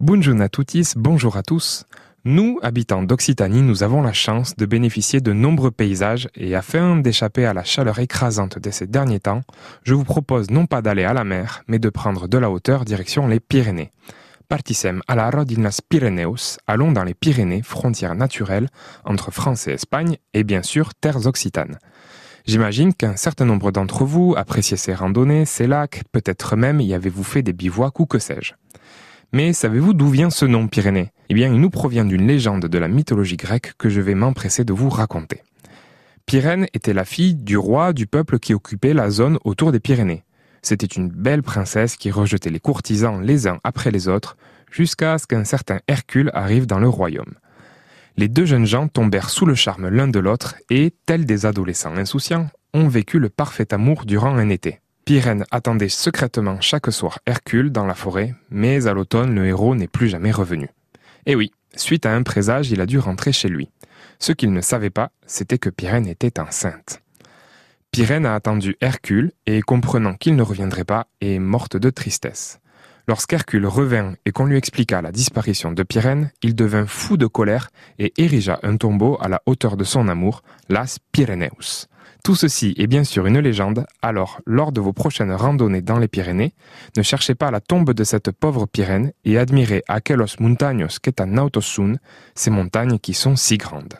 Bonjour à tutis, bonjour à tous. Nous, habitants d'Occitanie, nous avons la chance de bénéficier de nombreux paysages et afin d'échapper à la chaleur écrasante de ces derniers temps, je vous propose non pas d'aller à la mer, mais de prendre de la hauteur direction les Pyrénées. Partisem à la Rodinas Pyrénéos, allons dans les Pyrénées, frontières naturelles entre France et Espagne et bien sûr terres occitanes. J'imagine qu'un certain nombre d'entre vous appréciez ces randonnées, ces lacs, peut-être même y avez-vous fait des bivouacs ou que sais-je. Mais savez-vous d'où vient ce nom Pyrénées? Eh bien, il nous provient d'une légende de la mythologie grecque que je vais m'empresser de vous raconter. Pyrène était la fille du roi du peuple qui occupait la zone autour des Pyrénées. C'était une belle princesse qui rejetait les courtisans les uns après les autres, jusqu'à ce qu'un certain Hercule arrive dans le royaume. Les deux jeunes gens tombèrent sous le charme l'un de l'autre et, tels des adolescents insouciants, ont vécu le parfait amour durant un été. Pyrène attendait secrètement chaque soir Hercule dans la forêt, mais à l'automne, le héros n'est plus jamais revenu. Et oui, suite à un présage, il a dû rentrer chez lui. Ce qu'il ne savait pas, c'était que Pyrène était enceinte. Pyrène a attendu Hercule et, comprenant qu'il ne reviendrait pas, est morte de tristesse. Lorsqu'Hercule revint et qu'on lui expliqua la disparition de Pyrène, il devint fou de colère et érigea un tombeau à la hauteur de son amour, Las Pyrénéus. Tout ceci est bien sûr une légende, alors lors de vos prochaines randonnées dans les Pyrénées, ne cherchez pas la tombe de cette pauvre Pyrène et admirez aquellos montaños que tan nautos ces montagnes qui sont si grandes.